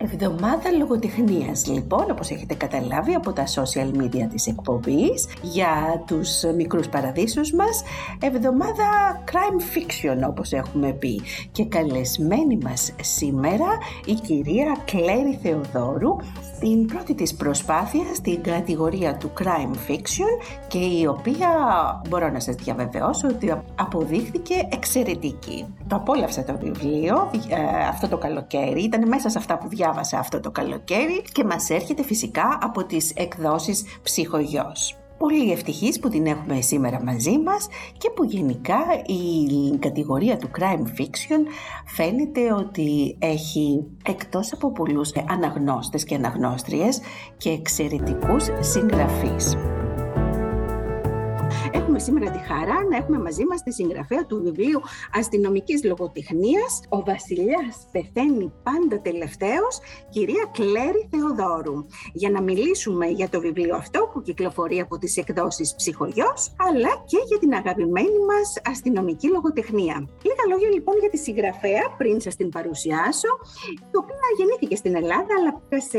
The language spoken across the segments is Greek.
Εβδομάδα λογοτεχνίας λοιπόν, όπως έχετε καταλάβει από τα social media της εκπομπής για τους μικρούς παραδείσους μας. Εβδομάδα crime fiction όπως έχουμε πει. Και καλεσμένη μας σήμερα η κυρία Κλέρι Θεοδόρου στην πρώτη της προσπάθεια στην κατηγορία του crime fiction και η οποία μπορώ να σας διαβεβαιώσω ότι αποδείχθηκε εξαιρετική. Το απόλαυσα το βιβλίο ε, αυτό το καλοκαίρι, ήταν μέσα σε αυτά που διάβασα αυτό το καλοκαίρι και μας έρχεται φυσικά από τις εκδόσεις Ψυχογιός. Πολύ ευτυχής που την έχουμε σήμερα μαζί μας και που γενικά η κατηγορία του crime fiction φαίνεται ότι έχει εκτός από πολλούς αναγνώστες και αναγνώστριες και εξαιρετικούς συγγραφείς. Έχουμε σήμερα τη χαρά να έχουμε μαζί μας τη συγγραφέα του βιβλίου αστυνομικής λογοτεχνίας «Ο βασιλιάς πεθαίνει πάντα τελευταίος», κυρία Κλέρι Θεοδόρου, για να μιλήσουμε για το βιβλίο αυτό που κυκλοφορεί από τις εκδόσεις Ψυχογιός, αλλά και για την αγαπημένη μας αστυνομική λογοτεχνία. Λίγα λόγια λοιπόν για τη συγγραφέα, πριν σας την παρουσιάσω, η οποία γεννήθηκε στην Ελλάδα, αλλά πέρασε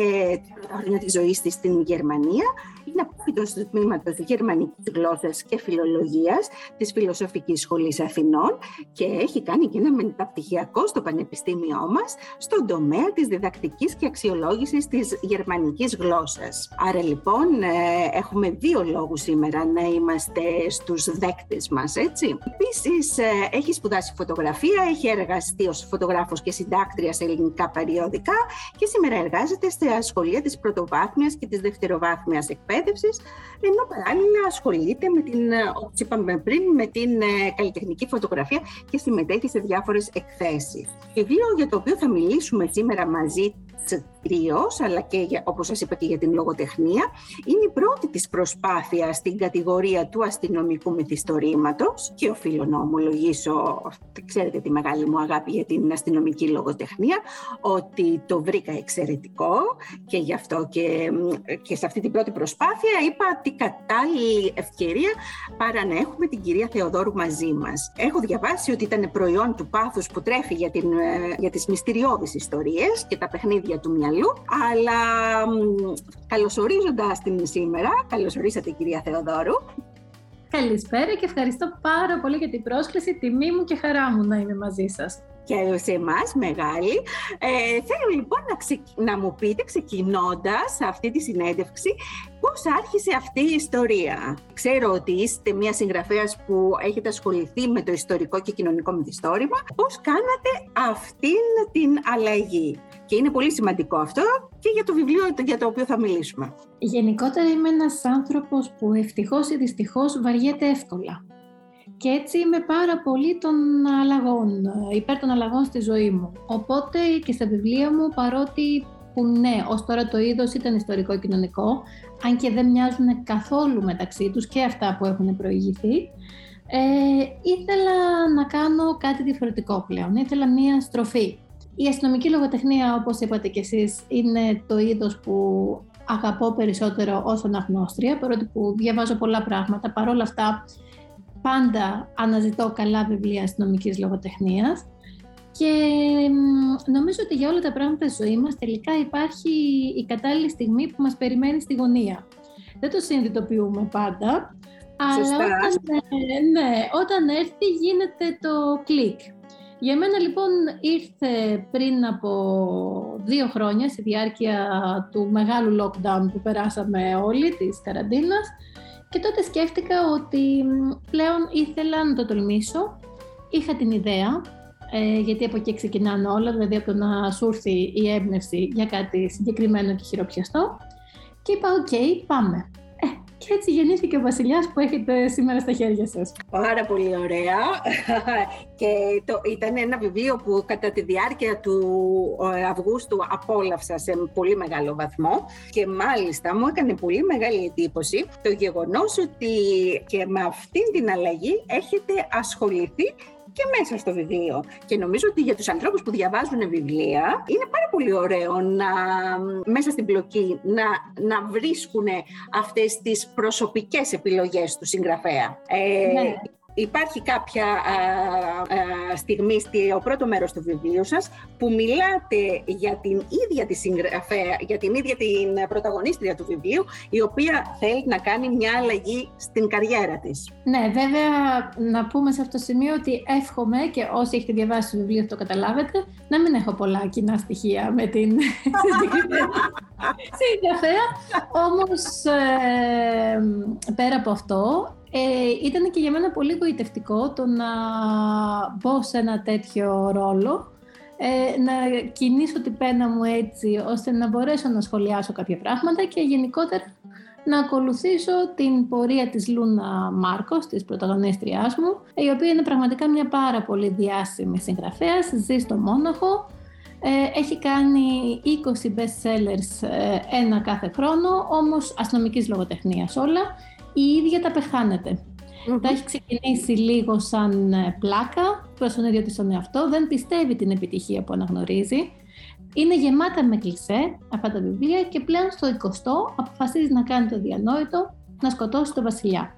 τα χρόνια της ζωής της στην Γερμανία, είναι απόφυτος του τμήματος γερμανικής γλώσσας και φιλολογίας της Φιλοσοφικής Σχολής Αθηνών και έχει κάνει και ένα μεταπτυχιακό στο Πανεπιστήμιό μας στον τομέα της διδακτικής και αξιολόγησης της γερμανικής γλώσσας. Άρα λοιπόν ε, έχουμε δύο λόγους σήμερα να είμαστε στους δέκτες μας, έτσι. Επίσης ε, έχει σπουδάσει φωτογραφία, έχει εργαστεί ως φωτογράφος και συντάκτρια σε ελληνικά περιοδικά και σήμερα εργάζεται στα σχολεία της πρωτοβάθμιας και της δευτεροβάθμιας εκπαίδευσης, ενώ παράλληλα ασχολείται με την όπως είπαμε πριν, με την ε, καλλιτεχνική φωτογραφία και συμμετέχει σε διάφορες εκθέσεις. Το βιβλίο για το οποίο θα μιλήσουμε σήμερα μαζί αλλά και για, όπως σας είπα και για την λογοτεχνία, είναι η πρώτη της προσπάθεια στην κατηγορία του αστυνομικού μυθιστορήματος και οφείλω να ομολογήσω, ξέρετε τη μεγάλη μου αγάπη για την αστυνομική λογοτεχνία, ότι το βρήκα εξαιρετικό και γι' αυτό και, και σε αυτή την πρώτη προσπάθεια είπα τι κατάλληλη ευκαιρία παρά να έχουμε την κυρία Θεοδόρου μαζί μας. Έχω διαβάσει ότι ήταν προϊόν του πάθους που τρέφει για, την, ε, για τις μυστηριώδεις ιστορίες και τα παιχνίδια του μυαλού αλλά καλωσορίζοντας την σήμερα, καλωσορίσατε κυρία Θεοδόρου. Καλησπέρα και ευχαριστώ πάρα πολύ για την πρόσκληση. Τιμή μου και χαρά μου να είμαι μαζί σας. Και σε εμάς μεγάλη. Ε, θέλω λοιπόν να, να μου πείτε, ξεκινώντας αυτή τη συνέντευξη, πώς άρχισε αυτή η ιστορία; Ξέρω ότι είστε μια συγγραφέας που έχετε ασχοληθεί με το ιστορικό και κοινωνικό μυθιστόρημα. Πώς κάνατε αυτήν την αλλαγή; Και είναι πολύ σημαντικό αυτό και για το βιβλίο για το οποίο θα μιλήσουμε. Γενικότερα είμαι ένας άνθρωπος που ευτυχώς ή δυστυχώς βαριέται εύκολα. Και έτσι είμαι πάρα πολύ των αλλαγών, υπέρ των αλλαγών στη ζωή μου. Οπότε και στα βιβλία μου, παρότι που ναι, ως τώρα το είδος ήταν ιστορικό-κοινωνικό, αν και δεν μοιάζουν καθόλου μεταξύ τους και αυτά που έχουν προηγηθεί, ε, ήθελα να κάνω κάτι διαφορετικό πλέον. Ήθελα μία στροφή. Η αστυνομική λογοτεχνία, όπως είπατε κι εσείς, είναι το είδος που αγαπώ περισσότερο ως αναγνώστρια, παρότι που διαβάζω πολλά πράγματα. Παρ' όλα αυτά, πάντα αναζητώ καλά βιβλία αστυνομικής λογοτεχνίας και νομίζω ότι για όλα τα πράγματα στη ζωή μας τελικά υπάρχει η κατάλληλη στιγμή που μας περιμένει στη γωνία. Δεν το συνειδητοποιούμε πάντα, αλλά όταν, ε, ναι, όταν έρθει γίνεται το κλικ. Για μένα λοιπόν ήρθε πριν από δύο χρόνια, στη διάρκεια του μεγάλου lockdown που περάσαμε όλοι, της καραντίνας, και τότε σκέφτηκα ότι πλέον ήθελα να το τολμήσω. Είχα την ιδέα, ε, γιατί από εκεί ξεκινάνε όλα, δηλαδή από το να σου έρθει η έμπνευση για κάτι συγκεκριμένο και χειροπιαστό. Και είπα, οκ, πάμε. Ε, και έτσι γεννήθηκε ο βασιλιάς που έχετε σήμερα στα χέρια σας. Πάρα πολύ ωραία και το, ήταν ένα βιβλίο που κατά τη διάρκεια του Αυγούστου απόλαυσα σε πολύ μεγάλο βαθμό και μάλιστα μου έκανε πολύ μεγάλη εντύπωση το γεγονός ότι και με αυτήν την αλλαγή έχετε ασχοληθεί και μέσα στο βιβλίο. Και νομίζω ότι για τους ανθρώπους που διαβάζουν βιβλία είναι πάρα πολύ ωραίο να, μέσα στην πλοκή να, να βρίσκουν αυτές τις προσωπικές επιλογές του συγγραφέα. Ε, ναι υπάρχει κάποια α, στιγμή στο πρώτο μέρος του βιβλίου σας που μιλάτε για την ίδια τη συγγραφέα, για την ίδια την πρωταγωνίστρια του βιβλίου η οποία θέλει να κάνει μια αλλαγή στην καριέρα της. Ναι, βέβαια να πούμε σε αυτό το σημείο ότι εύχομαι και όσοι έχετε διαβάσει το βιβλίο το καταλάβετε να μην έχω πολλά κοινά στοιχεία με την συγγραφέα. Όμως ε, πέρα από αυτό ε, ήταν και για μένα πολύ γοητευτικό το να μπω σε ένα τέτοιο ρόλο, ε, να κινήσω την πένα μου έτσι ώστε να μπορέσω να σχολιάσω κάποια πράγματα και γενικότερα να ακολουθήσω την πορεία της Λούνα Μάρκος, της πρωταγωνίστριάς μου, η οποία είναι πραγματικά μια πάρα πολύ διάσημη συγγραφέας, ζει στο Μόναχο, ε, έχει κάνει 20 best sellers ε, ένα κάθε χρόνο, όμως αστυνομικής λογοτεχνίας όλα η ίδια τα πεχανεται Τα έχει ξεκινήσει λίγο σαν ε, πλάκα προς τον ίδιο της τον εαυτό, δεν πιστεύει την επιτυχία που αναγνωρίζει. Είναι γεμάτα με κλισέ αυτά τα βιβλία και πλέον στο 20ο αποφασίζει να κάνει το διανόητο να σκοτώσει τον βασιλιά.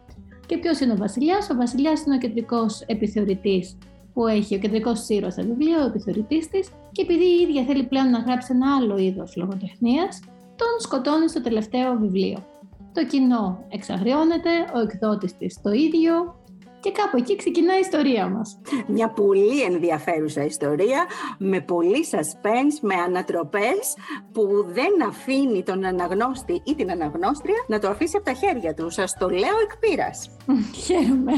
Και ποιος είναι ο βασιλιάς, Ο βασιλιάς είναι ο κεντρικός επιθεωρητής που έχει, ο κεντρικός σύρος στα βιβλία, ο επιθεωρητής της, και επειδή η ίδια θέλει πλέον να γράψει ένα άλλο είδος λογοτεχνίας, τον σκοτώνει στο τελευταίο βιβλίο. Το κοινό εξαγριώνεται, ο εκδότης της το ίδιο και κάπου εκεί ξεκινάει η ιστορία μας. Μια πολύ ενδιαφέρουσα ιστορία, με πολύ suspense, με ανατροπές που δεν αφήνει τον αναγνώστη ή την αναγνώστρια να το αφήσει από τα χέρια του. Σας το λέω εκ πείρας. Χαίρομαι.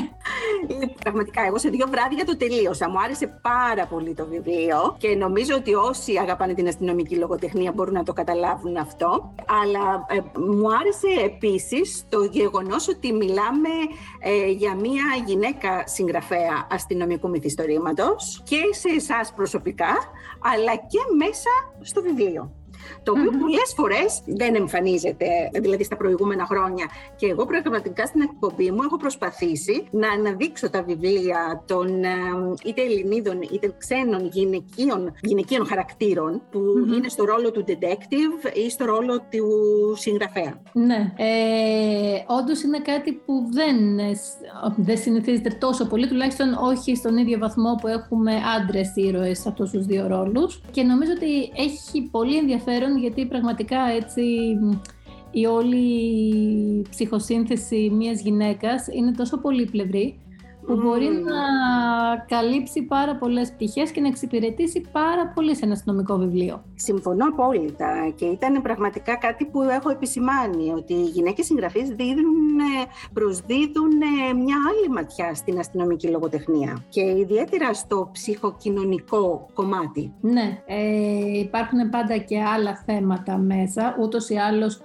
Πραγματικά, εγώ σε δύο βράδια το τελείωσα. Μου άρεσε πάρα πολύ το βιβλίο και νομίζω ότι όσοι αγαπάνε την αστυνομική λογοτεχνία μπορούν να το καταλάβουν αυτό. Αλλά ε, μου άρεσε επίσης το γεγονός ότι μιλάμε ε, για μια γυναίκα συγγραφέα αστυνομικού μυθιστορήματος και σε εσάς προσωπικά, αλλά και μέσα στο βιβλίο το οποίο mm-hmm. πολλές φορές δεν εμφανίζεται, δηλαδή στα προηγούμενα χρόνια. Και εγώ πραγματικά στην εκπομπή μου έχω προσπαθήσει να αναδείξω τα βιβλία των είτε Ελληνίδων είτε ξένων γυναικείων, γυναικείων χαρακτήρων που είναι στο ρόλο του detective ή στο ρόλο του συγγραφέα. Ναι. Ε, Όντως είναι κάτι που δεν, δεν συνηθίζεται τόσο πολύ, τουλάχιστον όχι στον ίδιο βαθμό που έχουμε άντρες ήρωες σε αυτούς τους δύο ρόλους. Και νομίζω ότι έχει πολύ ενδιαφέρον γιατί πραγματικά έτσι η όλη ψυχοσύνθεση μιας γυναίκας είναι τόσο πολύπλευρη που μπορεί να καλύψει πάρα πολλές πτυχές και να εξυπηρετήσει πάρα πολύ σε ένα αστυνομικό βιβλίο. Συμφωνώ απόλυτα και ήταν πραγματικά κάτι που έχω επισημάνει ότι οι γυναίκες συγγραφείς δίδουν, προσδίδουν μια άλλη ματιά στην αστυνομική λογοτεχνία και ιδιαίτερα στο ψυχοκοινωνικό κομμάτι. Ναι, ε, υπάρχουν πάντα και άλλα θέματα μέσα, ούτως ή άλλως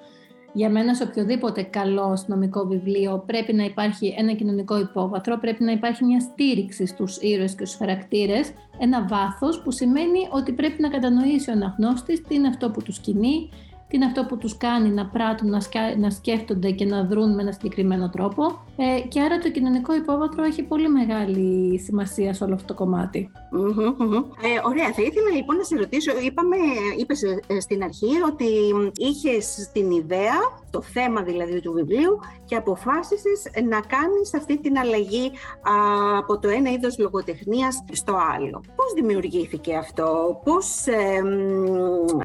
για μένα σε οποιοδήποτε καλό νομικό βιβλίο πρέπει να υπάρχει ένα κοινωνικό υπόβαθρο, πρέπει να υπάρχει μια στήριξη στους ήρωες και στους χαρακτήρες, ένα βάθος που σημαίνει ότι πρέπει να κατανοήσει ο αναγνώστης τι είναι αυτό που τους κινεί, τι είναι αυτό που τους κάνει να πράττουν, να, να σκέφτονται και να δρουν με ένα συγκεκριμένο τρόπο. Ε, και άρα το κοινωνικό υπόβαθρο έχει πολύ μεγάλη σημασία σε όλο αυτό το κομματι Ε, ωραία, θα ήθελα λοιπόν να σε ρωτήσω, είπαμε, είπες ε, στην αρχή ότι είχες την ιδέα, το θέμα δηλαδή του βιβλίου και αποφάσισες να κάνεις αυτή την αλλαγή από το ένα είδος λογοτεχνίας στο άλλο. Πώς δημιουργήθηκε αυτό, πώς ε,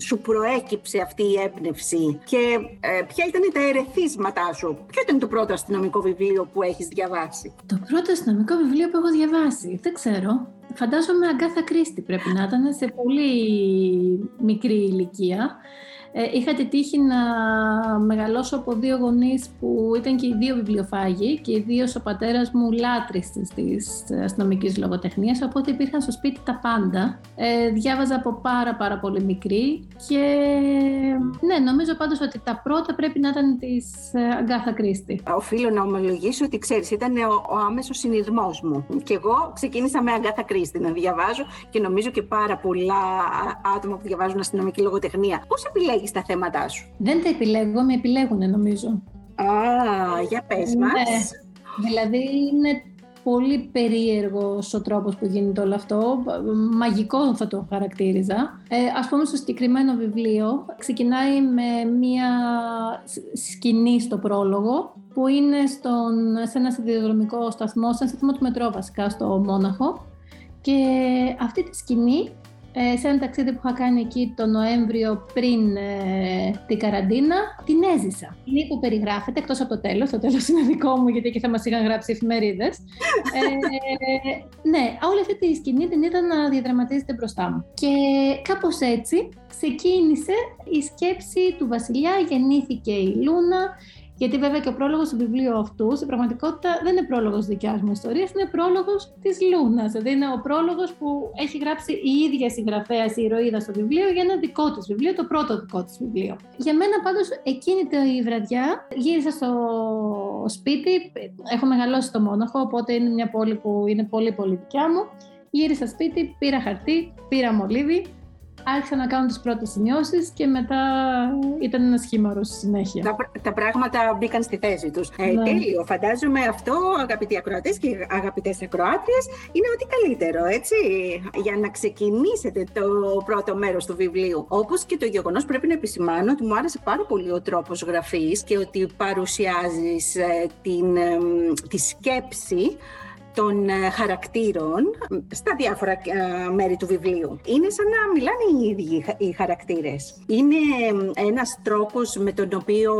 σου προέκυψε αυτή η έμπνευση και ε, ποια ήταν τα ερεθίσματά σου; Ποιο ήταν το πρώτο αστυνομικό βιβλίο που έχεις διαβάσει; Το πρώτο αστυνομικό βιβλίο που έχω διαβάσει, δεν ξέρω. Φαντάζομαι Αγκάθα Κρίστη πρέπει να ήταν σε πολύ μικρή ηλικία. Ε, είχα τη τύχη να μεγαλώσω από δύο γονείς που ήταν και οι δύο βιβλιοφάγοι και ιδίω ο πατέρας μου λάτρης της αστυνομικής λογοτεχνίας, οπότε υπήρχαν στο σπίτι τα πάντα. Ε, διάβαζα από πάρα πάρα πολύ μικρή και ναι, νομίζω πάντως ότι τα πρώτα πρέπει να ήταν της Αγκάθα Κρίστη. Οφείλω να ομολογήσω ότι ξέρεις, ήταν ο, ο άμεσος συνειδμός μου. Και εγώ ξεκίνησα με Αγκάθα Κρίστη να διαβάζω και νομίζω και πάρα πολλά άτομα που διαβάζουν αστυνομική λογοτεχνία. Πώς επιλέγεις τα θέματά σου; Δεν τα επιλέγω, με επιλέγουν νομίζω. Α, για πες μας. Ναι. Δηλαδή είναι πολύ περίεργος ο τρόπος που γίνεται όλο αυτό. Μαγικός θα το χαρακτήριζα. Ε, ας πούμε στο συγκεκριμένο βιβλίο ξεκινάει με μία σκηνή στο πρόλογο που είναι στον, σε ένα σιδηροδρομικό σταθμό, σε ένα σταθμό του μετρό βασικά στο Μόναχο και αυτή τη σκηνή ε, σε ένα ταξίδι που είχα κάνει εκεί το Νοέμβριο πριν ε, την καραντίνα, την έζησα. Είναι που περιγράφεται, εκτός από το τέλος, το τέλος είναι δικό μου γιατί εκεί θα μας είχαν γράψει εφημερίδες. Ε, ναι, όλη αυτή τη σκηνή την είδα να διαδραματίζεται μπροστά μου. Και κάπως έτσι ξεκίνησε η σκέψη του βασιλιά, γεννήθηκε η Λούνα, γιατί βέβαια και ο πρόλογος του βιβλίου αυτού στην πραγματικότητα δεν είναι πρόλογος δικιάς μου ιστορίας, είναι πρόλογος της Λούνας. Δηλαδή είναι ο πρόλογος που έχει γράψει η ίδια συγγραφέα, η ηρωίδα στο βιβλίο, για ένα δικό της βιβλίο, το πρώτο δικό της βιβλίο. Για μένα πάντως εκείνη τη βραδιά γύρισα στο σπίτι. Έχω μεγαλώσει στο Μόναχο, οπότε είναι μια πόλη που είναι πολύ πολύ δικιά μου. Γύρισα σπίτι, πήρα χαρτί, πήρα μολύβι, άρχισα να κάνω τις πρώτες σημειώσεις και μετά ήταν ένας σχήμαρο στη συνέχεια. Τα, τα πράγματα μπήκαν στη θέση τους. Ε, ναι. τέλειο. Φαντάζομαι αυτό, αγαπητοί ακροατές και αγαπητές ακροάτριες, είναι ότι καλύτερο, έτσι, για να ξεκινήσετε το πρώτο μέρος του βιβλίου. Όπως και το γεγονός πρέπει να επισημάνω ότι μου άρεσε πάρα πολύ ο τρόπος γραφής και ότι παρουσιάζεις ε, την, ε, τη σκέψη των ε, χαρακτήρων στα διάφορα ε, μέρη του βιβλίου. Είναι σαν να μιλάνε οι ίδιοι οι χαρακτήρες. Είναι ένας τρόπος με τον οποίο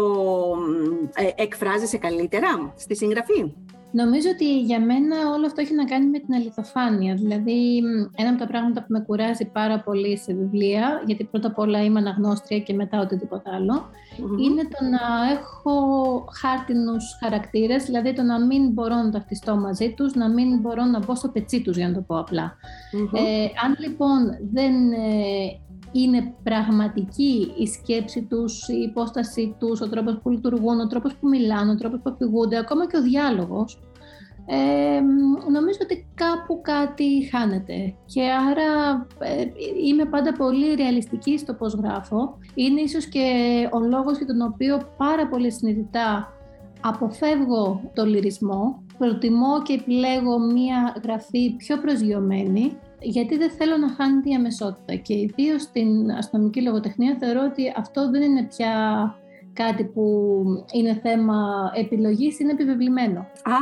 ε, εκφράζεσαι καλύτερα στη συγγραφή. Νομίζω ότι για μένα όλο αυτό έχει να κάνει με την αληθοφάνεια. Δηλαδή, ένα από τα πράγματα που με κουράζει πάρα πολύ σε βιβλία, γιατί πρώτα απ' όλα είμαι αναγνώστρια και μετά οτιδήποτε είναι το να έχω χάρτινους χαρακτήρες, δηλαδή το να μην μπορώ να ταυτιστώ μαζί τους, να μην μπορώ να μπω στο πετσί τους, για να το πω απλα Ε, αν λοιπόν δεν ε, είναι πραγματική η σκέψη τους, η υπόστασή τους, ο τρόπος που λειτουργούν, ο τρόπος που μιλάνε, ο τρόπος που αφηγούνται, ακόμα και ο διάλογος, ε, νομίζω ότι κάπου κάτι χάνεται. Και άρα ε, είμαι πάντα πολύ ρεαλιστική στο πώς γράφω. Είναι ίσως και ο λόγος για τον οποίο πάρα πολύ συνειδητά αποφεύγω το λυρισμό, προτιμώ και επιλέγω μία γραφή πιο προσγειωμένη γιατί δεν θέλω να χάνει τη αμεσότητα και ιδίως στην αστυνομική λογοτεχνία θεωρώ ότι αυτό δεν είναι πια κάτι που είναι θέμα επιλογής, είναι επιβεβλημένο. Α,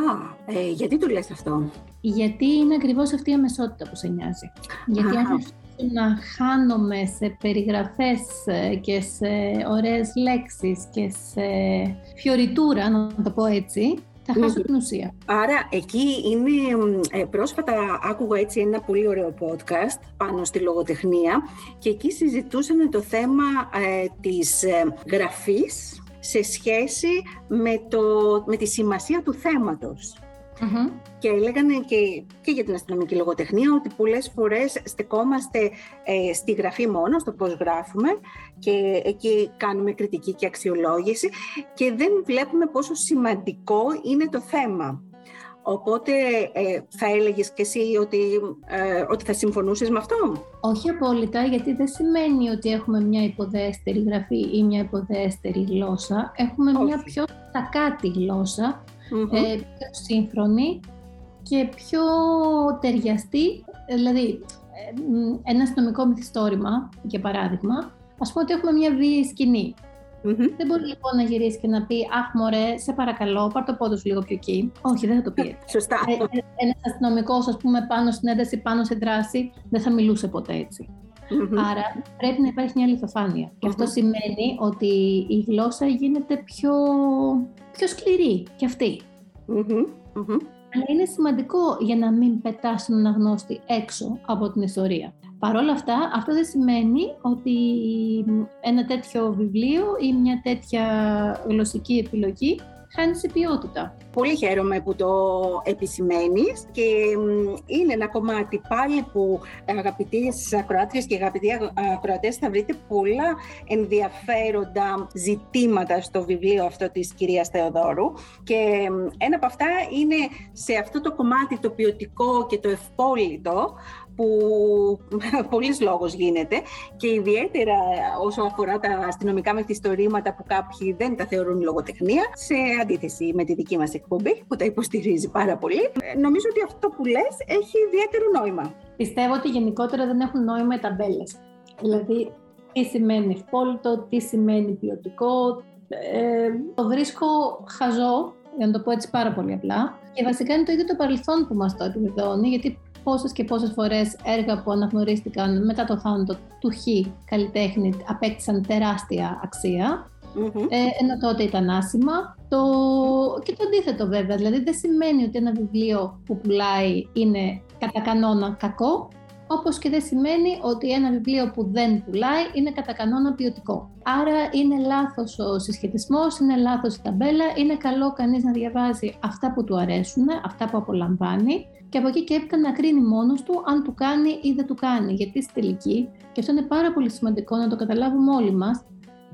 ε, γιατί το λες αυτό; Γιατί είναι ακριβώς αυτή η αμεσότητα που σε νοιάζει. Γιατί αν να χάνομαι σε περιγραφές ε, και σε ωραίες λέξεις και σε φιωριτούρα, να το πω έτσι, θα χάσω την ουσία. Άρα εκεί είναι, ε, πρόσφατα άκουγα έτσι ένα πολύ ωραίο podcast πάνω στη λογοτεχνία και εκεί συζητούσαν το θέμα ε, της ε, γραφής σε σχέση με, το, με τη σημασία του θέματος. Και λέγανε και, και για την αστυνομική λογοτεχνία ότι πολλές φορές στεκόμαστε ε, στη γραφή μόνο, στο πώς γράφουμε και εκεί κάνουμε κριτική και αξιολόγηση και δεν βλέπουμε πόσο σημαντικό είναι το θέμα. Οπότε ε, θα έλεγες και εσύ ότι, ε, ότι θα συμφωνούσες με αυτό; Όχι απόλυτα, γιατί δεν σημαίνει ότι έχουμε μια υποδέστερη γραφή ή μια υποδέστερη γλώσσα. Έχουμε μια πιο στακάτη γλώσσα ε, πιο σύγχρονη και πιο ταιριαστή. Δηλαδή, ε, ένα αστυνομικό μυθιστόρημα, για παράδειγμα, ας πούμε ότι έχουμε μια βίαιη σκηνή. Δεν μπορεί λοιπόν να γυρίσει και να πει Αχ, μωρέ, σε παρακαλώ, πάρ το πόδι σου λίγο πιο εκεί. Όχι, δεν θα το πει. Σωστά. Ε, ε, Ένας αστυνομικός, ας πούμε, πάνω στην ένταση, πάνω σε δράση, δεν θα μιλούσε ποτέ έτσι. Άρα πρέπει να υπάρχει μια λιθοφάνεια. Και αυτό σημαίνει ότι η γλώσσα γίνεται πιο, πιο σκληρή κι αυτή. Αλλά είναι σημαντικό για να μην πετάς τον αναγνώστη έξω από την ιστορία. Παρ' όλα αυτά, αυτό δεν σημαίνει ότι ένα τέτοιο βιβλίο ή μια τέτοια γλωσσική επιλογή χάνεις σε ποιότητα. Πολύ χαίρομαι που το επισημαίνεις και είναι ένα κομμάτι πάλι που αγαπητοί ακροάτριες και αγαπητοί ακροατές θα βρείτε πολλά ενδιαφέροντα ζητήματα στο βιβλίο αυτό της κυρίας Θεοδόρου και ένα από αυτά είναι σε αυτό το κομμάτι το ποιοτικό και το ευπόλυτο που πολλής λόγος γίνεται και ιδιαίτερα όσο αφορά τα αστυνομικά μεθυστορήματα που κάποιοι δεν τα θεωρούν λογοτεχνία σε αντίθεση με τη δική μας εκπομπή που τα υποστηρίζει πάρα πολύ. Ε, νομίζω ότι αυτό που λες έχει ιδιαίτερο νόημα. Πιστεύω ότι γενικότερα δεν έχουν νόημα οι ταμπέλες. Δηλαδή, τι σημαίνει ευπόλυτο, τι σημαίνει ποιοτικό. Ε, το βρίσκω χαζό, για να το πω έτσι πάρα πολύ απλά. Και βασικά είναι το ίδιο το παρελθόν που μας το επιβεβαιώνει, γιατί πόσες και πόσες φορές έργα που αναγνωρίστηκαν μετά το θάνατο του Χ καλλιτέχνη απέκτησαν τεράστια ε, ενώ τότε ήταν άσημα. Το... Και το αντίθετο βέβαια, δηλαδή δεν σημαίνει ότι ένα βιβλίο που πουλάει είναι κατά κανόνα κακό, όπως και δεν σημαίνει ότι ένα βιβλίο που δεν πουλάει είναι κατά κανόνα ποιοτικό. Άρα είναι λάθος ο συσχετισμός, είναι λάθος η ταμπέλα, είναι καλό κανείς να διαβάζει αυτά που του αρέσουν, αυτά που απολαμβάνει και από εκεί και έπειτα να κρίνει μόνος του αν του κάνει ή δεν του κάνει. Γιατί στη τελική, και αυτό είναι πάρα πολύ σημαντικό να το καταλάβουμε όλοι μας,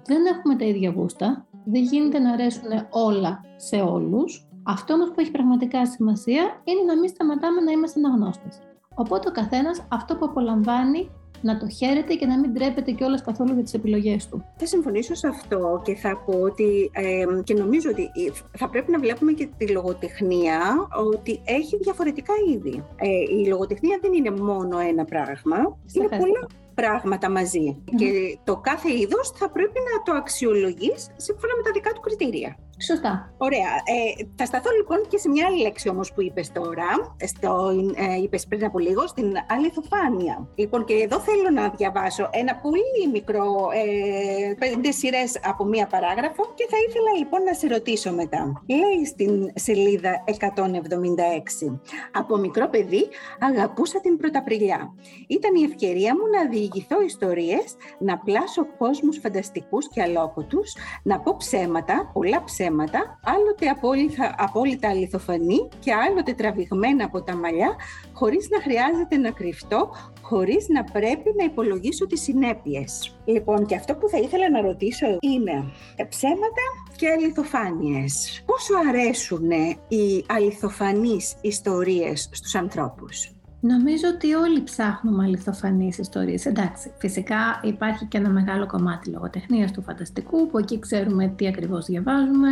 δεν έχουμε τα ίδια γούστα, δεν γίνεται να αρέσουν όλα σε όλους. Αυτό όμως που έχει πραγματικά σημασία είναι να μην σταματάμε να είμαστε αναγνώστες. Οπότε ο καθένας αυτό που απολαμβάνει να το χαίρεται και να μην τρέπεται κιόλας καθόλου για τις επιλογές του. Θα συμφωνήσω σε αυτό και θα πω ότι και νομίζω ότι θα πρέπει να βλέπουμε και τη λογοτεχνία ότι έχει διαφορετικά είδη. Ε, η λογοτεχνία δεν είναι μόνο ένα πράγμα, είναι πολλά πράγματα Και το κάθε είδος θα πρέπει να το αξιολογείς σύμφωνα με τα δικά του κριτήρια. Σωστά. Ωραία. Ε, θα σταθώ λοιπόν και σε μια άλλη λέξη όμως που είπες τώρα, στο, ε, είπες πριν από λίγο, στην αληθοφάνεια. Λοιπόν, και εδώ θέλω να διαβάσω ένα πολύ μικρό, ε, πέντε σειρές από μία παράγραφο και θα ήθελα λοιπόν να σε ρωτήσω μετά. Λέει στην σελίδα 176. Από μικρό παιδί αγαπούσα την Πρωταπριλιά. Ήταν η ευκαιρία μου να διηγηθώ ιστορίες, να πλάσω κόσμους φανταστικούς και αλόκοτους, να πω ψέματα, πολλά ψέματα θέματα, άλλοτε απόλυτα, απόλυτα αληθοφανή και άλλοτε τραβηγμένα από τα μαλλιά, χωρίς να χρειάζεται να κρυφτώ, χωρίς να πρέπει να υπολογίσω τις συνέπειες. Λοιπόν, και αυτό που θα ήθελα να ρωτήσω είναι ψέματα και αληθοφάνειες. Πόσο αρέσουν οι αληθοφανείς ιστορίες στους ανθρώπους; Νομίζω ότι όλοι ψάχνουμε αληθοφανείς ιστορίες. Εντάξει, φυσικά υπάρχει και ένα μεγάλο κομμάτι λογοτεχνίας του φανταστικού, που εκεί ξέρουμε τι ακριβώς διαβάζουμε,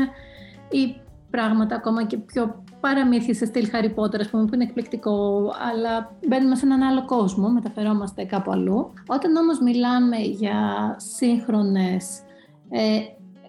ή πράγματα ακόμα και πιο παραμύθια σε στυλ Harry Potter, ας πούμε, που είναι εκπληκτικό, αλλά μπαίνουμε σε έναν άλλο κόσμο, μεταφερόμαστε κάπου αλλού. Όταν όμως μιλάμε για σύγχρονες, ε,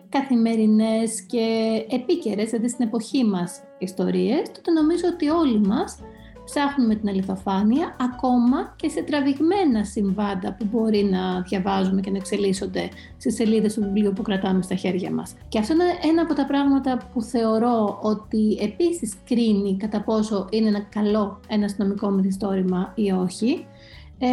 καθημερινές και επίκαιρες, δηλαδή στην εποχή μας, ιστορίες, τότε νομίζω ότι όλοι μας ψάχνουμε την αληθοφάνεια ακόμα και σε τραβηγμένα συμβάντα που μπορεί να διαβάζουμε και να εξελίσσονται στις σελίδες του βιβλίου που κρατάμε στα χέρια μας. Και αυτό είναι ένα από τα πράγματα που θεωρώ ότι επίσης κρίνει κατά πόσο είναι ένα καλό ένα αστυνομικό μυθιστόρημα ή όχι. Ε,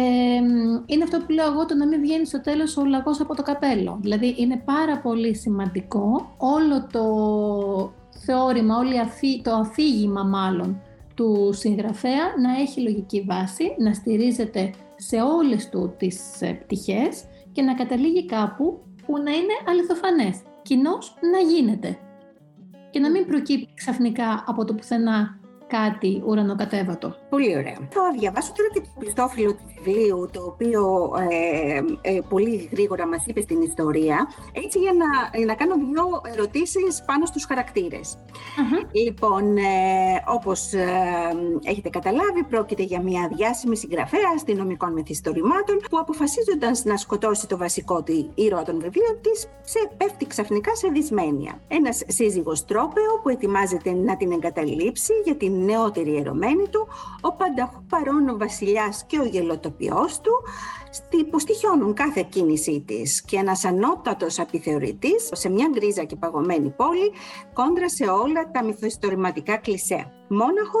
είναι αυτό που λέω εγώ το να μην βγαίνει στο τέλος ο λαγός από το καπέλο. Δηλαδή είναι πάρα πολύ σημαντικό όλο το θεώρημα, όλη το αφήγημα μάλλον του συγγραφέα να έχει λογική βάση, να στηρίζεται σε όλες του τις ε, πτυχές και να καταλήγει κάπου που να είναι αληθοφανές. Κοινώς να γίνεται. Και να μην προκύπτει ξαφνικά από το πουθενά κάτι ουρανοκατέβατο. Πολύ ωραία. Θα διαβάσω τώρα και το πιστόφυλλο του βιβλίου, το οποίο ε, ε, πολύ γρήγορα μας είπε στην ιστορία, έτσι για να, να κάνω δύο ερωτήσεις πάνω στους χαρακτηρες Λοιπόν, ε, όπως ε, έχετε καταλάβει, πρόκειται για μια διάσημη συγγραφέα αστυνομικών μυθιστορημάτων που αποφασίζοντας να σκοτώσει το βασικό τη ήρωα των βιβλίων της, σε πέφτει ξαφνικά σε δυσμένεια. Ένας σύζυγος τρόπεο που ετοιμάζεται να την εγκαταλείψει για την νεότερη ερωμένη του, ο πανταχού παρόν ο βασιλιάς και ο γελοτοπιός του, που στοιχιώνουν κάθε κίνησή της και ένας ανώτατος επιθεωρητής σε μια γκρίζα και παγωμένη πόλη κόντρα σε όλα τα μυθοϊστορηματικά κλισέ. Μόναχο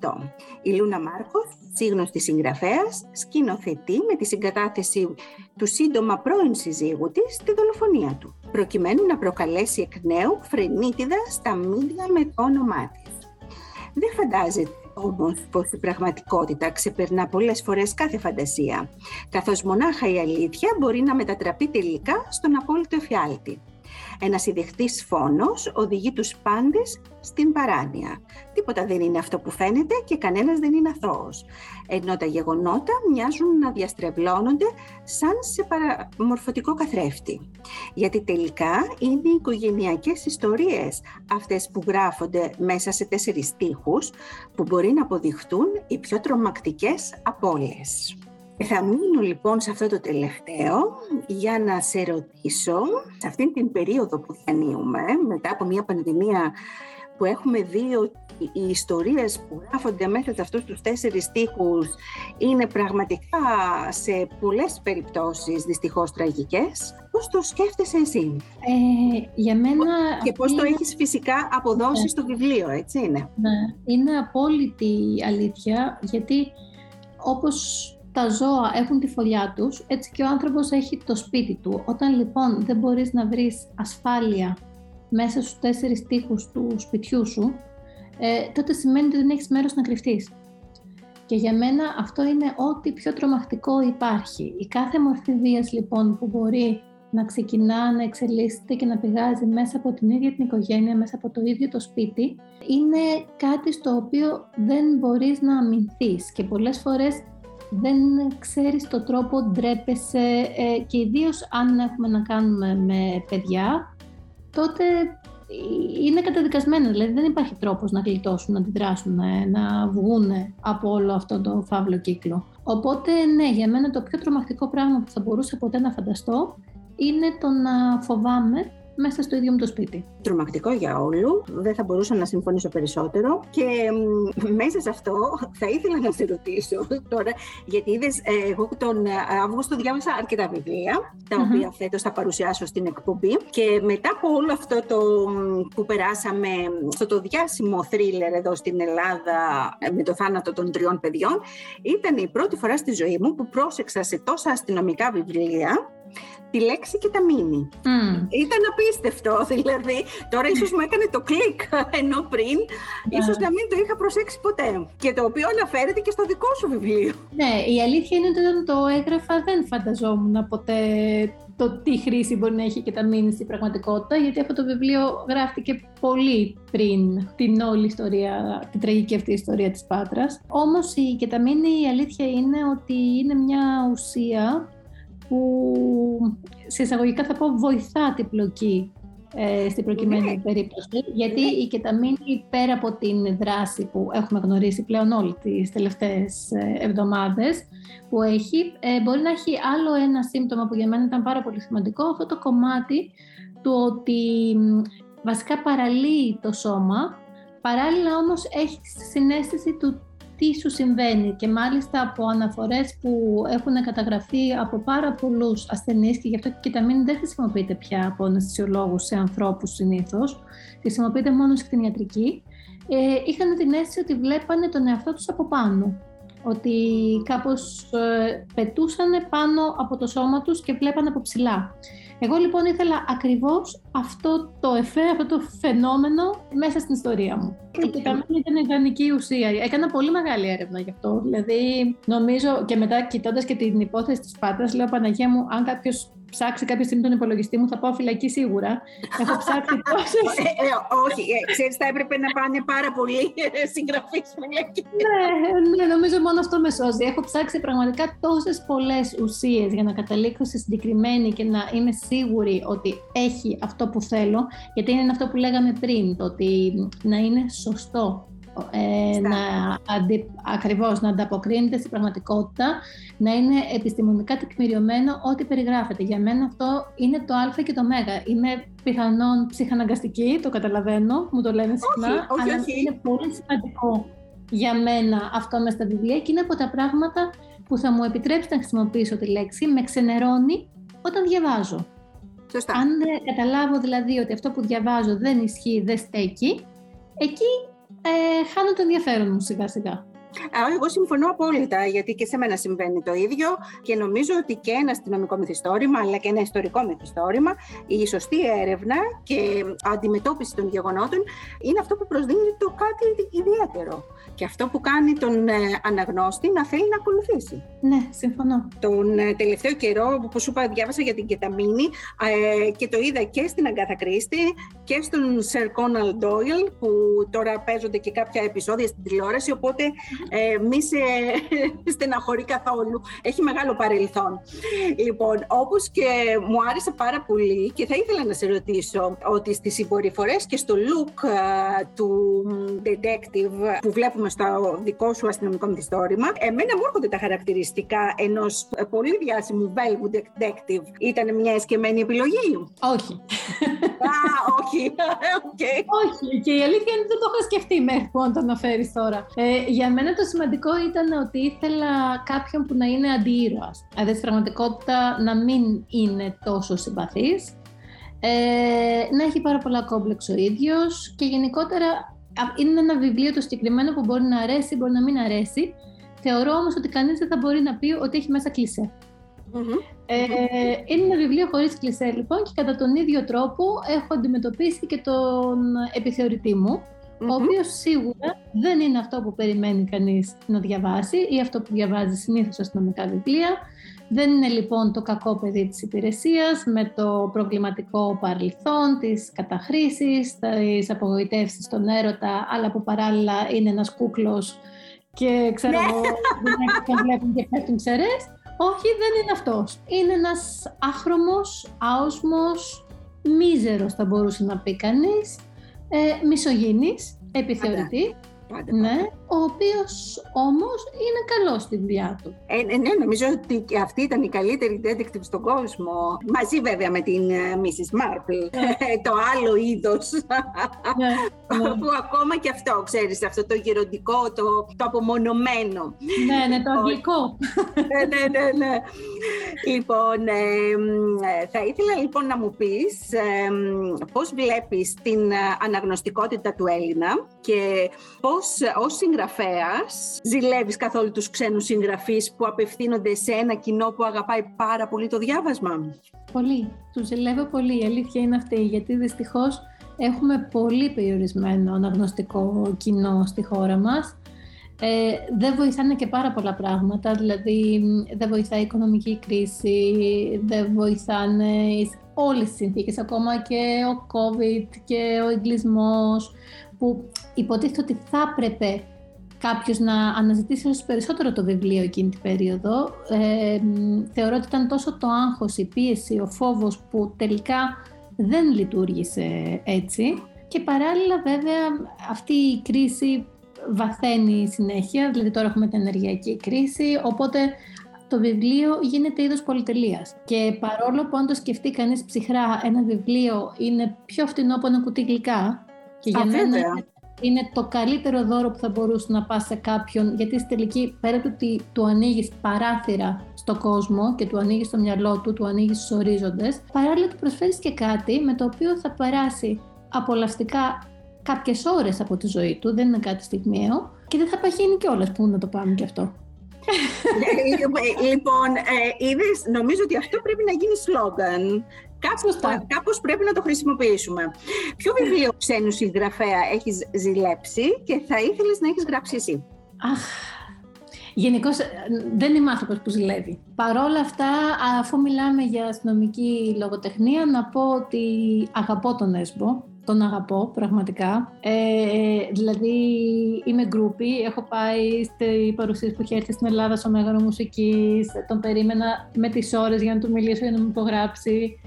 2018. Η Λούνα Μάρκοφ, σύγνωστη συγγραφέας, σκηνοθετεί με τη συγκατάθεση του σύντομα πρώην συζύγου της τη δολοφονία του, προκειμένου να προκαλέσει εκ νέου φρενίτιδα στα μίντια με το όνομά της. Δεν φαντάζεται όμως πως η πραγματικότητα ξεπερνά πολλές φορές κάθε φαντασία, καθώς μονάχα η αλήθεια μπορεί να μετατραπεί τελικά στον απόλυτο εφιάλτη. Ένας ιδεχτής φόνος οδηγεί τους πάντες στην παράνοια. Τίποτα δεν είναι αυτό που φαίνεται και κανένας δεν είναι αθώος. Ενώ τα γεγονότα μοιάζουν να διαστρεβλώνονται σαν σε παραμορφωτικό καθρέφτη. Γιατί τελικά είναι οι οικογενειακές ιστορίες αυτές που γράφονται μέσα σε τέσσερις στίχους που μπορεί να αποδειχτούν οι πιο τρομακτικές από όλες. Θα μείνω λοιπόν σε αυτό το τελευταίο για να σε ρωτήσω, σε αυτήν την περίοδο που διανύουμε, μετά από μια πανδημία που έχουμε δει ότι οι ιστορίες που γράφονται μέσα σε αυτούς τους τέσσερις στίχους είναι πραγματικά σε πολλές περιπτώσεις δυστυχώς τραγικές. Πώς το σκέφτεσαι εσύ; Ε, για μένα... Και πώς το έχεις φυσικά αποδώσει ναι. στο βιβλίο, έτσι είναι; Ναι, είναι απόλυτη αλήθεια, γιατί όπως τα ζώα έχουν τη φωλιά τους, έτσι και ο άνθρωπος έχει το σπίτι του. Όταν λοιπόν δεν μπορείς να βρεις ασφάλεια μέσα στους τέσσερις τείχους του σπιτιού σου, ε, τότε σημαίνει ότι δεν έχεις μέρος να κρυφτείς. Και για μένα αυτό είναι ό,τι πιο τρομακτικό υπάρχει. Η κάθε μορφή βίας λοιπόν που μπορεί να ξεκινά, να εξελίσσεται και να πηγάζει μέσα από την ίδια την οικογένεια, μέσα από το ίδιο το σπίτι, είναι κάτι στο οποίο δεν μπορείς να αμυνθείς και πολλές φορές δεν ξέρεις το τρόπο, ντρέπεσαι ε, και ιδίως αν έχουμε να κάνουμε με παιδιά, τότε είναι καταδικασμένα, δηλαδή δεν υπάρχει τρόπος να γλιτώσουν, να αντιδράσουν, να βγουν από όλο αυτό το φαύλο κύκλο. Οπότε ναι, για μένα το πιο τρομακτικό πράγμα που θα μπορούσα ποτέ να φανταστώ είναι το να φοβάμαι μέσα στο ίδιο μου το σπίτι. Τρομακτικό για όλου. Δεν θα μπορούσα να συμφωνήσω περισσότερο. Και μέσα σε αυτό θα ήθελα να σε ρωτήσω τώρα, γιατί είδες, ε, εγώ τον Αύγουστο διάβασα αρκετά βιβλία, τα οποία φέτος θα παρουσιάσω στην εκπομπή. Και μετά από όλο αυτό το που περάσαμε, στο το διάσημο θρίλερ εδώ στην Ελλάδα με το θάνατο των τριών παιδιών, ήταν η πρώτη φορά στη ζωή μου που πρόσεξα σε τόσα αστυνομικά βιβλία τη λέξη και τα μήνυ. Ήταν απίστευτο, δηλαδή. Τώρα ίσως μου έκανε το κλικ, ενώ πριν ίσως να μην το είχα προσέξει ποτέ. Και το οποίο αναφέρεται και στο δικό σου βιβλίο. Ναι, η αλήθεια είναι ότι όταν το έγραφα δεν φανταζόμουν ποτέ το τι χρήση μπορεί να έχει και τα μήνυ στην πραγματικότητα, γιατί αυτό το βιβλίο γράφτηκε πολύ πριν την όλη ιστορία, την τραγική αυτή ιστορία της Πάτρας. Όμως η κεταμίνη η αλήθεια είναι ότι είναι μια ουσία που σε εισαγωγικά θα πω βοηθά την πλοκή ε, στην προκειμένη ναι. περίπτωση, γιατί ναι. η κεταμίνη πέρα από την δράση που έχουμε γνωρίσει πλέον όλοι τις τελευταίες ε, εβδομάδες που έχει, ε, μπορεί να έχει άλλο ένα σύμπτωμα που για μένα ήταν πάρα πολύ σημαντικό, αυτό το κομμάτι του ότι βασικά παραλύει το σώμα, παράλληλα όμως έχει συνέστηση του τι σου συμβαίνει και μάλιστα από αναφορές που έχουν καταγραφεί από πάρα πολλούς ασθενείς και γι' αυτό και τα μην δεν χρησιμοποιείται πια από αναισθησιολόγους σε ανθρώπους συνήθως, χρησιμοποιείται μόνο στην ιατρική, ε, είχαν την αίσθηση ότι βλέπανε τον εαυτό τους από πάνω ότι κάπως ε, πετούσαν πάνω από το σώμα τους και βλέπανε από ψηλά. Εγώ λοιπόν ήθελα ακριβώς αυτό το εφέ, αυτό το φαινόμενο μέσα στην ιστορία μου. Και καμία ήταν ιδανική ουσία. Έκανα πολύ μεγάλη έρευνα γι' αυτό. Δηλαδή, νομίζω και μετά κοιτώντας και την υπόθεση της Πάτρας, λέω Παναγία μου, αν κάποιος ψάξει κάποια στιγμή τον υπολογιστή μου, θα πάω φυλακή σίγουρα. Έχω ψάξει τόσε. Ε, ε, όχι, ε, ξέρεις, θα έπρεπε να πάνε πάρα πολλοί συγγραφείς φυλακή. ναι, ναι, νομίζω μόνο αυτό με σώζει. Έχω ψάξει πραγματικά τόσες πολλές ουσίες για να καταλήξω σε συγκεκριμένη και να είμαι σίγουρη ότι έχει αυτό που θέλω. Γιατί είναι αυτό που λέγαμε πριν, το ότι να είναι σωστό ε, να αντι, ακριβώς να ανταποκρίνεται στην πραγματικότητα, να είναι επιστημονικά τεκμηριωμένο ό,τι περιγράφεται. Για μένα αυτό είναι το α και το μέγα. Είναι πιθανόν ψυχαναγκαστική, το καταλαβαίνω, μου το λένε συχνά, όχι, αλλά όχι. είναι πολύ σημαντικό για μένα αυτό μες στα βιβλία και είναι από τα πράγματα που θα μου επιτρέψει να χρησιμοποιήσω τη λέξη, με ξενερώνει όταν διαβάζω. Σωστά. Αν καταλάβω δηλαδή ότι αυτό που διαβάζω δεν ισχύει, δεν στέκει, εκεί ε, χάνω το ενδιαφέρον μου σιγά σιγά. Εγώ συμφωνώ απόλυτα, γιατί και σε μένα συμβαίνει το ίδιο και νομίζω ότι και ένα αστυνομικό μυθιστόρημα, αλλά και ένα ιστορικό μυθιστόρημα, η σωστή έρευνα και αντιμετώπιση των γεγονότων είναι αυτό που προσδίδει το κάτι ιδιαίτερο. Και αυτό που κάνει τον ε, αναγνώστη να θέλει να ακολουθήσει. Ναι, συμφωνώ. Τον ε, τελευταίο καιρό, όπω σου είπα, διάβασα για την Κεταμίνη ε, και το είδα και στην Αγκάθα Κρίστη και στον Σερ Κόναλ Ντόιλ, που τώρα παίζονται και κάποια επεισόδια στην τηλεόραση, οπότε ε, μη σε στεναχωρεί καθόλου. Έχει μεγάλο παρελθόν. Λοιπόν, όπως και μου άρεσε πάρα πολύ και θα ήθελα να σε ρωτήσω ότι στις συμπεριφορέ και στο look του detective που βλέπουμε στο δικό σου αστυνομικό μυθιστόρημα, εμένα μου έρχονται τα χαρακτηριστικά ενός πολύ διάσημου Velvet detective. Ήταν μια εσκεμμένη επιλογή; Όχι. Α, όχι. okay. Όχι. Και η αλήθεια είναι ότι δεν το είχα σκεφτεί μέχρι που το αναφέρεις τώρα. Ε, για μένα το σημαντικό ήταν ότι ήθελα κάποιον που να είναι αντίήρωας. Δηλαδή, στην πραγματικότητα να μην είναι τόσο συμπαθής, ε, να έχει πάρα πολλά κόμπλεξ ο ίδιος και γενικότερα είναι ένα βιβλίο το συγκεκριμένο που μπορεί να αρέσει, μπορεί να μην αρέσει. Θεωρώ όμως ότι κανείς δεν θα μπορεί να πει ότι έχει μέσα Ε, είναι ένα βιβλίο χωρίς κλισέ λοιπόν και κατά τον ίδιο τρόπο έχω αντιμετωπίσει και τον επιθεωρητή μου ο οποίος σίγουρα δεν είναι αυτό που περιμένει κανείς να διαβάσει ή αυτό που διαβάζει συνήθως αστυνομικά βιβλία. Δεν είναι λοιπόν το κακό παιδί της υπηρεσίας με το προβληματικό παρελθόν, τις καταχρήσεις, τις απογοητεύσεις στον έρωτα, αλλά που παράλληλα είναι ένας κούκλος και ξέρω ναι. εγώ, τον βλέπουν και πέφτουν ξερές. Όχι, δεν είναι αυτός. Είναι ένας άχρωμος, άοσμος, μίζερος θα μπορούσε να πει κανείς, ε, μισογενής, επιθεωρητή, ναι, ο οποίος όμως είναι καλός στη δουλειά του. Ε, ναι, ναι, νομίζω ότι αυτή ήταν η καλύτερη detective στον κόσμο. Μαζί βέβαια με την uh, Mrs. Marple, το άλλο είδος. Ναι, ναι. Που ακόμα και αυτό, ξέρεις, αυτό το γεροντικό, το, το απομονωμένο. Ναι, ναι, το αγγλικό. ναι, ναι, ναι, ναι. Λοιπόν, ε, θα ήθελα λοιπόν να μου πεις ε, πώς βλέπεις την αναγνωστικότητα του Έλληνα και πώς ως συγγραφέας ζηλεύεις καθόλου τους ξένους συγγραφείς που απευθύνονται σε ένα κοινό που αγαπάει πάρα πολύ το διάβασμα; Πολύ. Τους ζηλεύω πολύ. Η αλήθεια είναι αυτή. Γιατί δυστυχώς έχουμε πολύ περιορισμένο αναγνωστικό κοινό στη χώρα μας. Ε, δεν βοηθάνε και πάρα πολλά πράγματα, δηλαδή δεν βοηθάει η οικονομική κρίση, δεν βοηθάνε όλες τις συνθήκες, ακόμα και ο COVID και ο εγκλισμός, που υποτίθεται ότι θα έπρεπε κάποιος να αναζητήσει όσο περισσότερο το βιβλίο εκείνη την περίοδο. Ε, θεωρώ ότι ήταν τόσο το άγχος, η πίεση, ο φόβος που τελικά δεν λειτουργήσε έτσι. Και παράλληλα βέβαια αυτή η κρίση βαθαίνει συνέχεια, δηλαδή τώρα έχουμε την ενεργειακή κρίση, οπότε το βιβλίο γίνεται είδος πολυτελείας. Και παρόλο που αν το σκεφτεί κανείς ψυχρά, ένα βιβλίο είναι πιο φτηνό από ένα κουτί γλυκά, και για μένα είναι το καλύτερο δώρο που θα μπορούσε να πας σε κάποιον, γιατί στη τελική, πέρα του ότι του ανοίγεις παράθυρα στο κόσμο και του ανοίγεις το μυαλό του, του ανοίγεις του ορίζοντες, παράλληλα του προσφέρεις και κάτι με το οποίο θα περάσει απολαυστικά κάποιες ώρες από τη ζωή του, δεν είναι κάτι στιγμιαίο, και δεν θα παχύνει κιόλας που να το πάμε κι αυτό; Ε, λοιπόν, ε, νομίζω ότι αυτό πρέπει να γίνει σλόγκαν. Κάπως, κάπως πρέπει να το χρησιμοποιήσουμε. Ποιο βιβλίο ξένου συγγραφέα έχεις ζηλέψει και θα ήθελες να έχεις γράψει εσύ; Αχ, Γενικώς δεν είμαι άνθρωπος που ζηλεύει. Παρόλα αυτά, αφού μιλάμε για αστυνομική λογοτεχνία, να πω ότι αγαπώ τον Νέσμπο. Τον αγαπώ πραγματικά. Ε, δηλαδή είμαι γκρούπι, έχω πάει στη παρουσίαση που είχε έρθει στην Ελλάδα στο Μέγαρο Μουσικής, τον περίμενα με τις ώρες για να του μιλήσω, για να μου υπογράψει.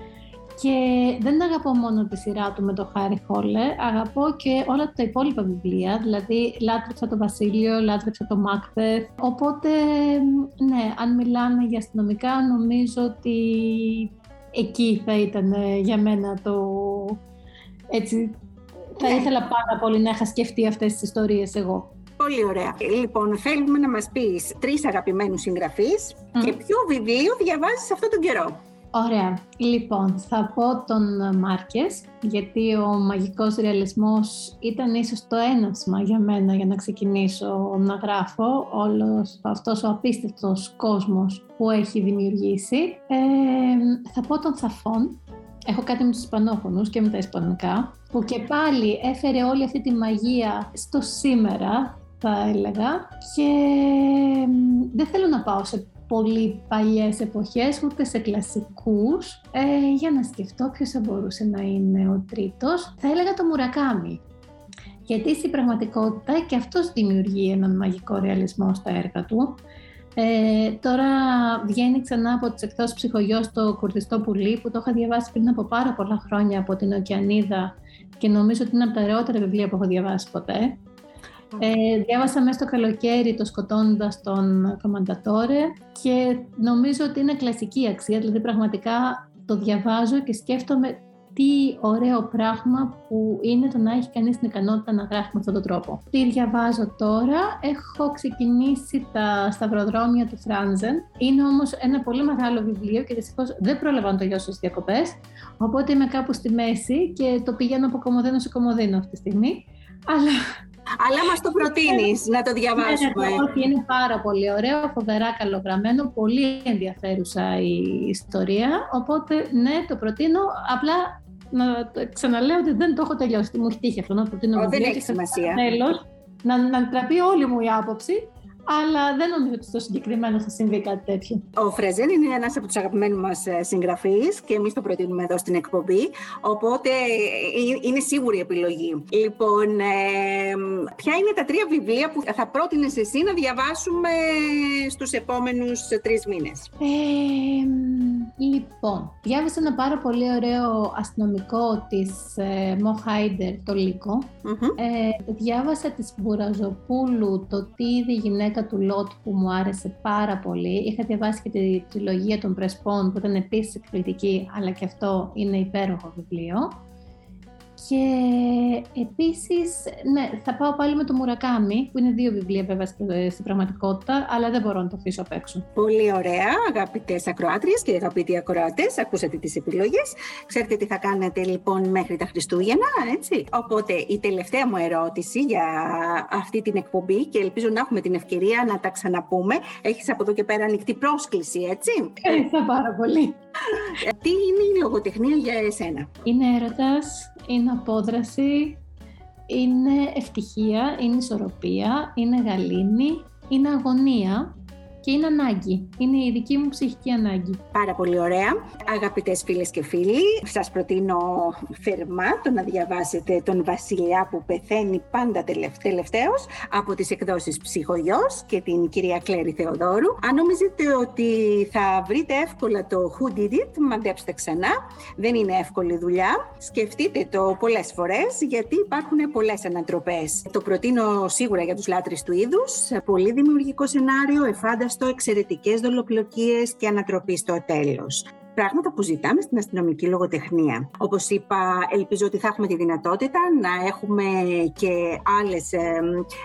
Και δεν αγαπώ μόνο τη σειρά του με το Χάρι Χόλε, αγαπώ και όλα τα υπόλοιπα βιβλία, δηλαδή λάτρεψα το Βασίλειο, λάτρεψα το Μάκπεθ, οπότε ναι, αν μιλάμε για αστυνομικά νομίζω ότι εκεί θα ήταν ε, για μένα το έτσι θα ναι. ήθελα πάρα πολύ να είχα σκεφτεί αυτές τις ιστορίες εγώ. Πολύ ωραία. Λοιπόν, θέλουμε να μας πεις τρεις αγαπημένους συγγραφείς και ποιο βιβλίο διαβάζεις αυτόν τον καιρό. Ωραία. Λοιπόν, θα πω τον Μάρκες, γιατί ο μαγικός ρεαλισμός ήταν ίσως το έναυσμα για μένα για να ξεκινήσω να γράφω όλος αυτός ο απίστευτος κόσμος που έχει δημιουργήσει. Ε, θα πω τον Θαφών, έχω κάτι με τους Ισπανόφωνους και με τα Ισπανικά, που και πάλι έφερε όλη αυτή τη μαγεία στο σήμερα, θα έλεγα, και δεν θέλω να πάω σε πολύ παλιές εποχές, ούτε σε κλασικούς. Ε, για να σκεφτώ ποιος θα μπορούσε να είναι ο τρίτος. Θα έλεγα το Μουρακάμι. Γιατί στην πραγματικότητα και αυτός δημιουργεί έναν μαγικό ρεαλισμό στα έργα του. Ε, τώρα βγαίνει ξανά από τις εκτός ψυχογιός το Κουρδιστό Πουλί που το είχα διαβάσει πριν από πάρα πολλά χρόνια από την Οκεανίδα και νομίζω ότι είναι από τα ωραιότερα βιβλία που έχω διαβάσει ποτέ. Ε, διάβασα μέσα στο καλοκαίρι το σκοτώνοντα τον Κομμαντατόρε και νομίζω ότι είναι κλασική αξία, δηλαδή πραγματικά το διαβάζω και σκέφτομαι τι ωραίο πράγμα που είναι το να έχει κανείς την ικανότητα να γράφει με αυτόν τον τρόπο. Τι διαβάζω τώρα, έχω ξεκινήσει τα σταυροδρόμια του Φράνζεν. Είναι όμως ένα πολύ μεγάλο βιβλίο και δυστυχώς δεν πρόλαβα να το λιώσω στις διακοπές, οπότε είμαι κάπου στη μέση και το πηγαίνω από κομμωδίνο σε κομμωδίνο αυτή τη στιγμή. Αλλά αλλά μας το προτείνεις να το διαβάσουμε. Ναι, όχι, είναι πάρα πολύ ωραίο, φοβερά καλογραμμένο, πολύ ενδιαφέρουσα η ιστορία, οπότε ναι, το προτείνω, απλά να ξαναλέω ότι δεν το έχω τελειώσει, μου έχει τύχει αυτό να προτείνω. δεν έχει σημασία. Τέλος, να, να τραπεί όλη μου η άποψη αλλά δεν νομίζω ότι στο συγκεκριμένο θα συμβεί κάτι τέτοιο. Ο Φρεζέν είναι ένας από τους αγαπημένους μας ε, συγγραφείς και εμείς το προτείνουμε εδώ στην εκπομπή. Οπότε ε, είναι σίγουρη επιλογή. Λοιπόν, ε, ποια είναι τα τρία βιβλία που θα πρότεινες εσύ να διαβάσουμε στους επόμενους τρεις μήνες; Ε, λοιπόν, διάβασα ένα πάρα πολύ ωραίο αστυνομικό της Μο Χάιντερ, το λυκο ε, διάβασα της Μπουραζοπούλου, το τι είδε γυναίκα γυναίκα του Λότ που μου άρεσε πάρα πολύ. Είχα διαβάσει και τη τριλογία των Πρεσπών που ήταν επίσης εκπληκτική, αλλά και αυτό είναι υπέροχο βιβλίο. Και επίσης, ναι, θα πάω πάλι με το Μουρακάμι, που είναι δύο βιβλία βέβαια στην πραγματικότητα, αλλά δεν μπορώ να το αφήσω απ' έξω. Πολύ ωραία, αγαπητές ακροάτριες και αγαπητοί ακροατές, ακούσατε τις επιλογές. Ξέρετε τι θα κάνετε λοιπόν μέχρι τα Χριστούγεννα, έτσι. Οπότε η τελευταία μου ερώτηση για αυτή την εκπομπή και ελπίζω να έχουμε την ευκαιρία να τα ξαναπούμε. Έχεις από εδώ και πέρα ανοιχτή πρόσκληση, έτσι. Ευχαριστώ πάρα πολύ. Τι είναι η λογοτεχνία για εσένα, Είναι έρωτας, είναι απόδραση, είναι ευτυχία, είναι ισορροπία, είναι γαλήνη, είναι αγωνία και είναι ανάγκη. Είναι η δική μου ψυχική ανάγκη. Πάρα πολύ ωραία. Αγαπητές φίλες και φίλοι, σας προτείνω θερμά το να διαβάσετε τον Βασιλιά που πεθαίνει πάντα τελευταίος από τις εκδόσεις Ψυχογιός και την κυρία Κλέρη Θεοδόρου. Αν νομίζετε ότι θα βρείτε εύκολα το Who Did It, μαντέψτε ξανά. Δεν είναι εύκολη δουλειά. Σκεφτείτε το πολλές φορές γιατί υπάρχουν πολλές ανατροπές. Το προτείνω σίγουρα για τους λάτρεις του είδους. Πολύ δημιουργικό σενάριο, εφάνταστο στο εξαιρετικές δολοπλοκίες και ανατροπή στο τέλος. Πράγματα που ζητάμε στην αστυνομική λογοτεχνία. Όπως είπα, ελπίζω ότι θα έχουμε τη δυνατότητα να έχουμε και άλλες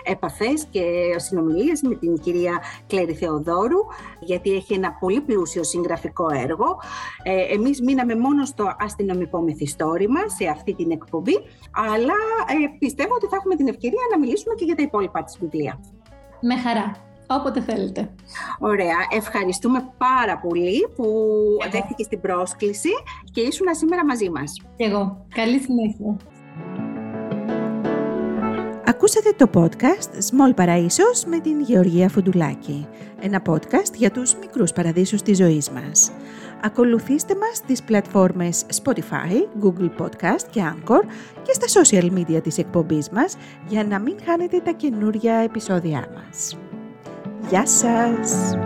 επαφές και συνομιλίες με την κυρία Κλέρη Θεοδόρου, γιατί έχει ένα πολύ πλούσιο συγγραφικό έργο. Ε, εμείς μείναμε μόνο στο αστυνομικό μυθιστόρημα σε αυτή την εκπομπή, αλλά ε, πιστεύω ότι θα έχουμε την ευκαιρία να μιλήσουμε και για τα υπόλοιπα της βιβλία. Με χαρά. Όποτε θέλετε. Ωραία. Ευχαριστούμε πάρα πολύ που δέχτηκε την πρόσκληση και ήσουν σήμερα μαζί μας. Και εγώ. Καλή συνέχεια. Ακούσατε το podcast Small Παραΐσος με την Γεωργία Φουντουλάκη. Ένα podcast για τους μικρούς παραδείσους της ζωής μας. Ακολουθήστε μας στις πλατφόρμες Spotify, Google Podcast και Anchor και στα social media της εκπομπής μας για να μην χάνετε τα καινούρια επεισόδια μας. Γεια σας!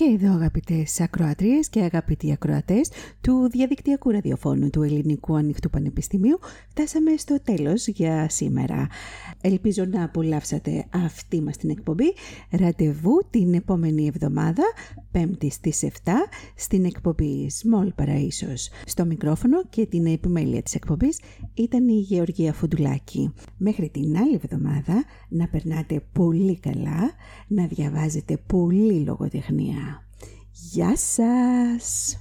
Και εδώ αγαπητές ακροατρίες και αγαπητοί ακροατές του διαδικτυακού ραδιοφώνου του Ελληνικού Ανοιχτού Πανεπιστημίου φτάσαμε στο τέλος για σήμερα. Ελπίζω να απολαύσατε αυτή μας την εκπομπή. Ραντεβού την επόμενη εβδομάδα, 5η στις 7, στην εκπομπή Small Παραΐσος. Στο μικρόφωνο και την επιμέλεια της εκπομπής ήταν η Γεωργία Φουντουλάκη. Μέχρι την άλλη εβδομάδα να περνάτε πολύ καλά, να διαβάζετε πολύ λογοτεχνία. Γεια σας!